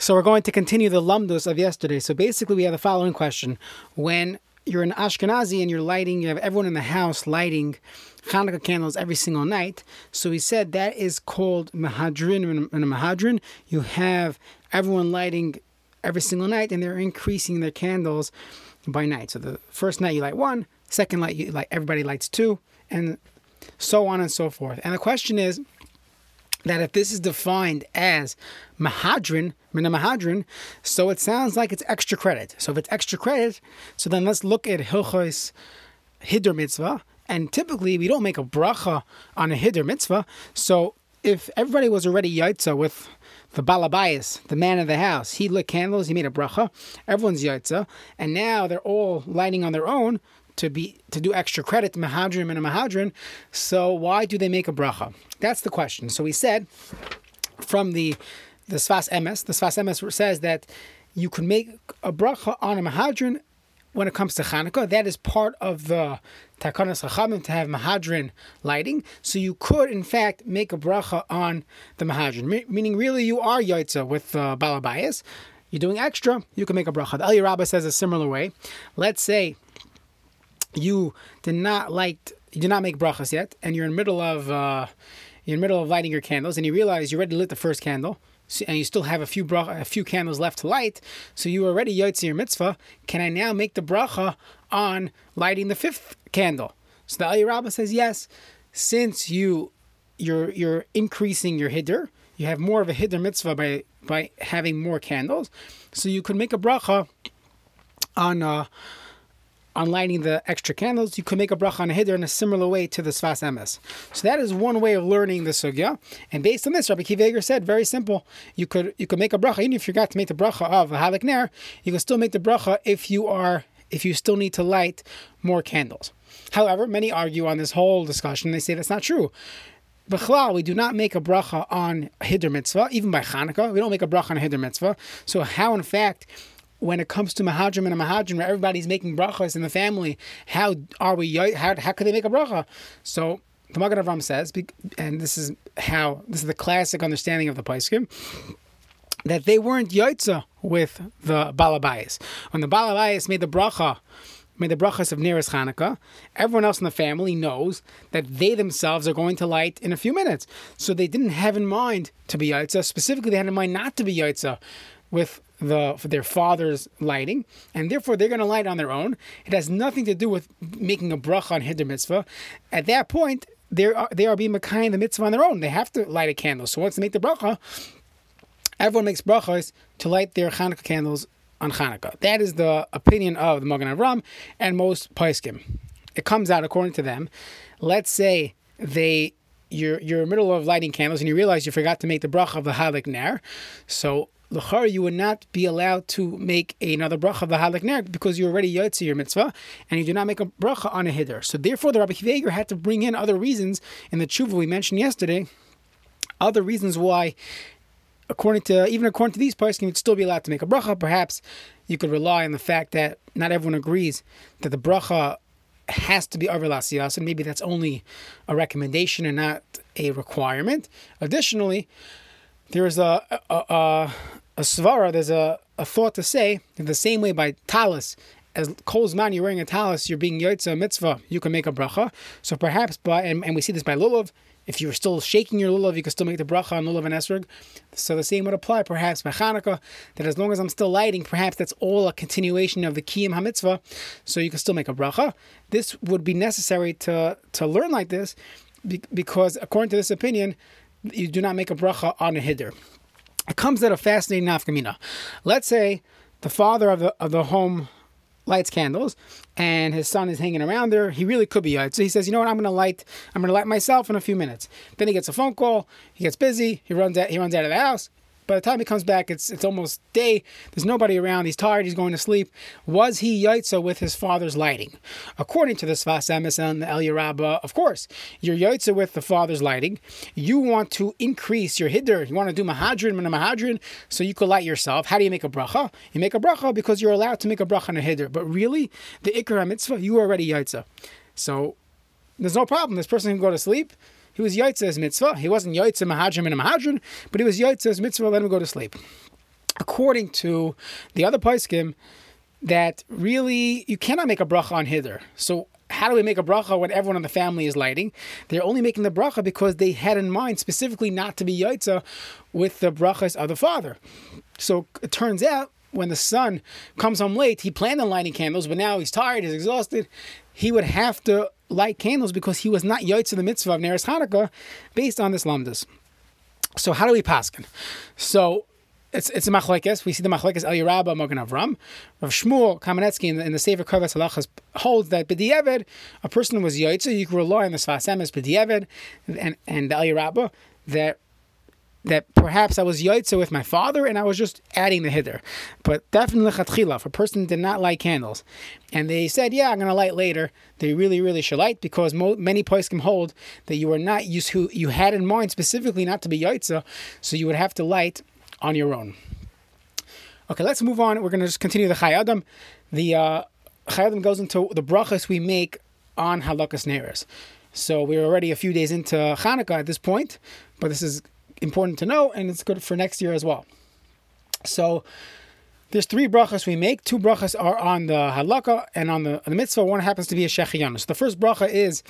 So we're going to continue the lumdus of yesterday. So basically, we have the following question: When you're an Ashkenazi and you're lighting, you have everyone in the house lighting Hanukkah candles every single night. So he said that is called Mahadrin. In a Mahadrin, you have everyone lighting every single night, and they're increasing their candles by night. So the first night you light one, second night you light everybody lights two, and so on and so forth. And the question is that if this is defined as mahadrin, mina mahadrin, so it sounds like it's extra credit. So if it's extra credit, so then let's look at hilchos hider mitzvah. And typically we don't make a bracha on a hider mitzvah. So if everybody was already yaitza with the balabayas, the man of the house, he lit candles, he made a bracha, everyone's yaitza, and now they're all lighting on their own to be to do extra credit to Mahadrim and a Mahadrin. So why do they make a bracha? That's the question. So we said from the the Sfas Emes, the Sfas Emes says that you can make a bracha on a Mahadrin when it comes to Hanukkah. That is part of the Takanas Chachamim to have Mahadrin lighting. So you could, in fact, make a bracha on the Mahadrin, meaning really you are Yaitza with uh, Balabayas. You're doing extra, you can make a bracha. The Eli Rabbah says a similar way. Let's say you did not light, you did not make brachas yet, and you're in middle of uh, you're in middle of lighting your candles, and you realize you already lit the first candle, and you still have a few a few candles left to light, so you are already yotzi your mitzvah. Can I now make the bracha on lighting the fifth candle? So the Ali Rabbah says yes, since you you're you're increasing your hiddur, you have more of a hiddur mitzvah by by having more candles, so you could make a bracha on. Uh, on lighting the extra candles, you could make a bracha on a hider in a similar way to the Sfas Emes. So that is one way of learning the sugya. And based on this, Rabbi Akiva said, very simple. You could you could make a bracha, even if you forgot to make the bracha of a halik ner, you can still make the bracha if you are if you still need to light more candles. However, many argue on this whole discussion. They say that's not true. B'chlal, we do not make a bracha on Hidr mitzvah, even by Hanukkah. We don't make a bracha on Hidr mitzvah. So how, in fact, when it comes to Mahadrim and a Mahadrim, where everybody's making brachas in the family, how are we? How how could they make a bracha? So the Magen Avram says, and this is how this is the classic understanding of the Paiskim, that they weren't yaitza with the balabayas. When the balabayas made the bracha, made the brachas of Neres Hanukkah, everyone else in the family knows that they themselves are going to light in a few minutes. So they didn't have in mind to be yaitza. Specifically, they had in mind not to be yaitza with the for their father's lighting, and therefore they're going to light on their own. It has nothing to do with making a bracha on Hider mitzvah. At that point, they are they are being Makayim the mitzvah on their own. They have to light a candle. So once they make the bracha, everyone makes brachas to light their Hanukkah candles on Hanukkah. That is the opinion of the Magen Avram and most Paiskim. It comes out according to them. Let's say they you're you're in the middle of lighting candles and you realize you forgot to make the bracha of the halik ner. So l'char you would not be allowed to make another bracha a ner because you're already yotzi your mitzvah and you do not make a bracha on a hider. So therefore, the Rabbi Akiva had to bring in other reasons in the tshuva we mentioned yesterday, other reasons why. According to even according to these parts, you'd still be allowed to make a bracha. Perhaps you could rely on the fact that not everyone agrees that the bracha has to be lasiyas, and maybe that's only a recommendation and not a requirement. Additionally, there is a, a, a, a svara, there's a, a thought to say, in the same way by talis, as kolzman you're wearing a talis, you're being yotza mitzvah, you can make a bracha. So perhaps by, and, and we see this by lulav, if you're still shaking your lulav, you can still make the bracha on lulav and esrog. So the same would apply perhaps by Chanukah, that as long as I'm still lighting, perhaps that's all a continuation of the kiyim hamitzvah, so you can still make a bracha. This would be necessary to, to learn like this, because according to this opinion, you do not make a bracha on a hider. It comes at a fascinating nafkamina. Let's say the father of the of the home lights candles and his son is hanging around there. He really could be out. So he says, you know what, I'm gonna light I'm gonna light myself in a few minutes. Then he gets a phone call, he gets busy, he runs out he runs out of the house. By the time he comes back, it's it's almost day. There's nobody around. He's tired. He's going to sleep. Was he yaitza with his father's lighting? According to the Sfas Emes and the Eliyah Rabbah, of course, you're yaitza with the father's lighting. You want to increase your hiddur. You want to do mahadrin and mahadrin, so you could light yourself. How do you make a bracha? You make a bracha because you're allowed to make a bracha on a hiddur. But really, the ikra mitzvah, you already yaitza. So there's no problem. This person can go to sleep. He was Yotzes mitzvah. He wasn't Yotzeh Mahadrim and a Mahadrim, but he was Yotzes mitzvah, let him go to sleep. according to the other Paiskim, that really you cannot make a bracha on Hidr. So how do we make a bracha when everyone in the family is lighting? They're only making the bracha because they had in mind specifically not to be yaitza with the brachas of the father. So it turns out when the son comes home late, he planned on lighting candles, but now he's tired, he's exhausted. He would have to light candles because he was not yaitza the mitzvah of Neres Hanukkah based on this lamdas. So how do we paskin? So it's it's a machlekes. We see the machlekes Eliyah Rabbah Magen Avram. Rav Shmuel Kamenetsky in the, in the Sefer Kovetz Halachos holds that b'di'eved a person was yaitza. You can rely on the Sfas Emes b'di'eved and and the Eliyah Rabbah that that perhaps I was yaitza with my father and I was just adding the hiddur. But definitely lechatchila, if a person did not light candles and they said, yeah, I'm going to light later, they really, really should light because mo- many poskim hold that you are not used who you had in mind specifically not to be yaitza, so you would have to light on your own. Okay, let's move on. We're going to just continue the Chayei Adam. The uh, Chayei Adam goes into the brachas we make on halakas neres. So we're already a few days into Hanukkah at this point, but this is important to know, and it's good for next year as well. So there's three brachas we make. Two brachas are on the halakha and on the, the mitzvah. One happens to be a shechianu. So the first bracha is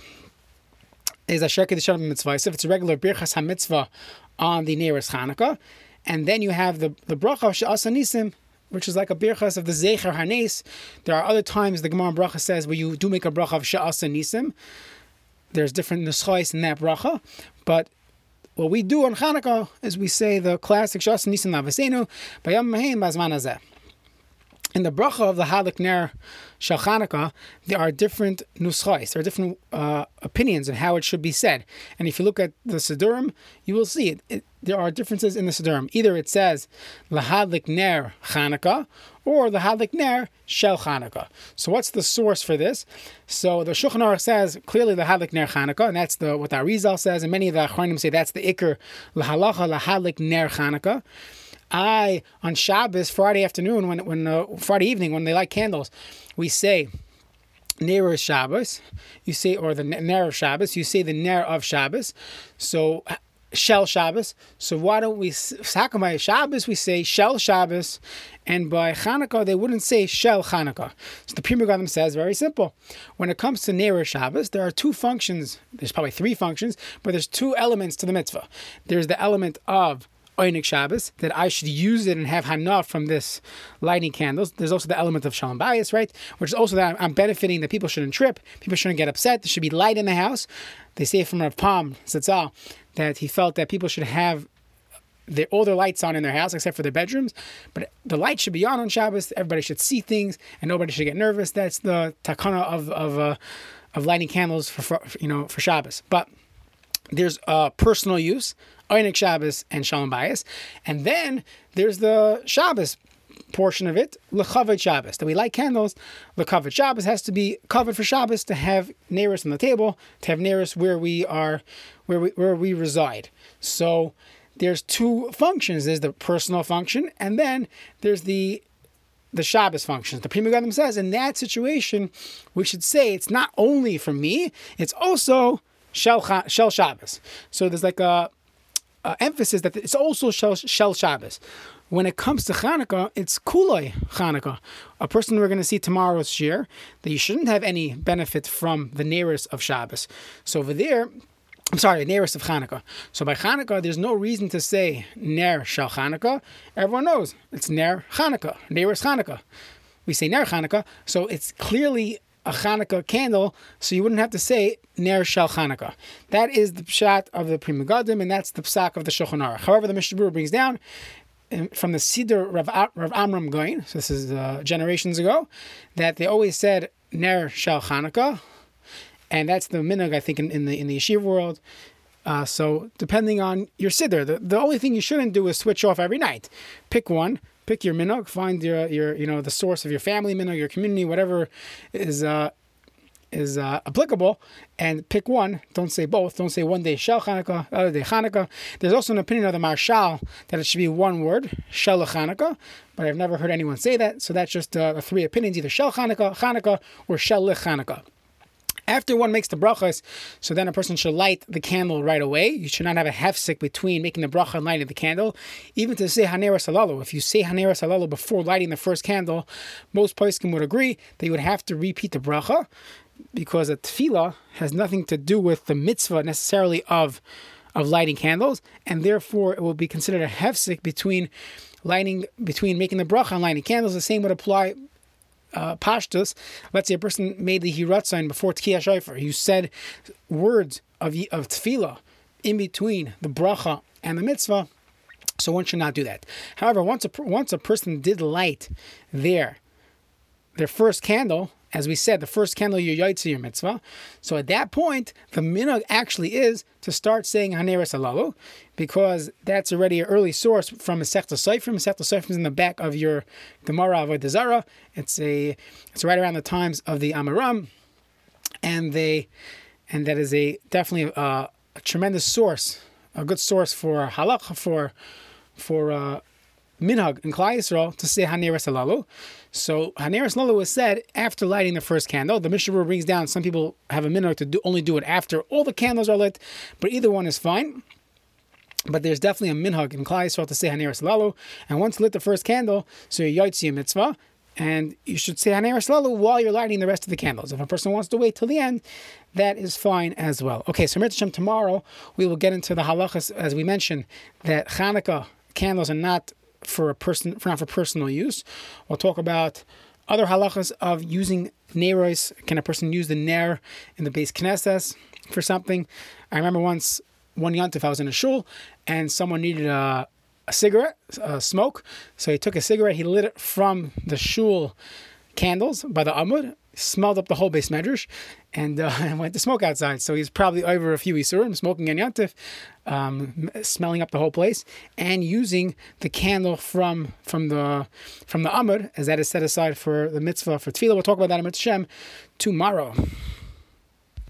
is a shekid mitzvah. So if it's a regular birchas hamitzvah on the nearest Hanukkah, and then you have the the bracha of she'asanisim, which is like a birchas of the zecher hanes. There are other times the Gemara bracha says where you do make a bracha of she'asanisim. There's different nuschais in that bracha, but what we do on Hanukkah is we say the classic Shas Nisan Lavasenu Bayam Mahin Bazman Azeh. In the bracha of the Halik Ner Shal Chanukah, there are different nuschais, there are different uh, opinions on how it should be said. And if you look at the Sidurim, you will see it, it, there are differences in the Sidurim. Either it says Lahadlik Ner Chanukah, or the Hadlik Ner Shel. So what's the source for this? So the Shulchan Aruch says clearly the Hadlik Ner Chanukah, and that's the what the Arizal says, and many of the Achronim say that's the Iker Lahalacha Lahadlik Ner Chanukah. I on Shabbos Friday afternoon when when uh, Friday evening when they light candles, we say Ner Shabbos. You say or the Ner of Shabbos. You say the Ner of Shabbos. So Shel Shabbos. So why don't we by Shabbos? We say Shel Shabbos, and by Hanukkah they wouldn't say Shel Hanukkah. So the Pri Megadim says very simple. When it comes to Neirer Shabbos, there are two functions. There's probably three functions, but there's two elements to the mitzvah. There's the element of Oinik Shabbos, that I should use it and have Hana from this lighting candles. There's also the element of Shalom Bayis, right? Which is also that I'm benefiting that people shouldn't trip, people shouldn't get upset, there should be light in the house. They say from Rav Pam, Zatzal that he felt that people should have their, all their lights on in their house except for their bedrooms, but the light should be on on Shabbos. Everybody should see things, and nobody should get nervous. That's the takana of of uh, of lighting candles for, for, you know for Shabbos. But there's uh, personal use, Einik Shabbos and Shalom Bayis, and then there's the Shabbos portion of it, Lechavit Shabbos. That we light candles, Lechavit Shabbos has to be covered for Shabbos to have nearest on the table, to have nearest where we are, where we where we reside. So there's two functions. There's the personal function, and then there's the the Shabbos functions. The Pri Megadim says in that situation, we should say it's not only for me, it's also Shel, Shel Shabbos. So there's like a, a emphasis that it's also Shel, Shel Shabbos. When it comes to Hanukkah, it's Kuloi Hanukkah. A person we're going to see tomorrow's year that you shouldn't have any benefit from the nearest of Shabbos. So over there, I'm sorry, nearest of Hanukkah. So by Hanukkah, there's no reason to say Ner Shal Hanukkah. Everyone knows it's Ner Hanukkah, nearest Hanukkah. We say Ner Hanukkah, so it's clearly a Hanukkah candle, so you wouldn't have to say Ner Shal Hanukkah. That is the pshat of the Pri Megadim, and that's the psak of the Shulchan Aruch. However, the Mishnah brings down from the Siddur Rav, Rav Amram Gaon, so this is uh, generations ago, that they always said Ner Shal Hanukkah, and that's the minhag I think in, in the in the yeshiva world. Uh, so depending on your siddur, the, the only thing you shouldn't do is switch off every night. Pick one, pick your minhag, find your your you know the source of your family minhag, your community, whatever is uh, is uh, applicable and pick one. Don't say both. Don't say one day Shel Chanukah, other day Chanukah. There's also an opinion of the Maharshal that it should be one word, Shel Chanukah, but I've never heard anyone say that. So that's just uh, the three opinions, either Shel Chanukah, Chanukah, or Shel Chanukah. After one makes the brachas, so then a person should light the candle right away. You should not have a hefsek between making the bracha and lighting the candle. Even to say Hanera Salalu, if you say Hanera Salalu before lighting the first candle, most poskim would agree that you would have to repeat the bracha because a tefillah has nothing to do with the mitzvah necessarily of of lighting candles, and therefore it will be considered a hefsek between lighting between making the bracha and lighting candles. The same would apply uh, pashtus, let's say a person made the hirat sign before Tkiyah Shofar. You said words of, of tefillah in between the bracha and the mitzvah, so one should not do that. However, once a, once a person did light their, their first candle, as we said, the first candle you yaitzi your mitzvah. So at that point, the minhag actually is to start saying Haneres Alalu, because that's already an early source from Masechta Seifrim. Masechta Seifrim is in the back of your Gemara Avodah Zarah. It's a it's right around the times of the Amoraim, and they and that is a definitely a, a tremendous source, a good source for halacha for for. Uh, minhag in Klal Yisrael to say Haneres Alalu. So Haneres Alalu was said after lighting the first candle. The Mishnah brings down some people have a minhag to do, only do it after all the candles are lit, but either one is fine. But there's definitely a minhag in Klal Yisrael to say Haneres Alalu. And once lit the first candle, so you yotzi mitzvah, and you should say Haneres Alalu while you're lighting the rest of the candles. If a person wants to wait till the end, that is fine as well. Okay, so Mitzvah tomorrow we will get into the halachas as we mentioned that Hanukkah candles are not for a person for not for personal use. We'll talk about other halachas of using neros. Can a person use the ner in the base knesses for something? I remember once one yontif I was in a shul and someone needed a, a cigarette, a smoke. So he took a cigarette, he lit it from the shul candles by the amud, smelled up the whole base medrash, and, uh, went to smoke outside. So he's probably over a few isurim, smoking in yantif, um, smelling up the whole place, and using the candle from from the from the amud, as that is set aside for the mitzvah for tefillah. We'll talk about that in Mitzvah tomorrow.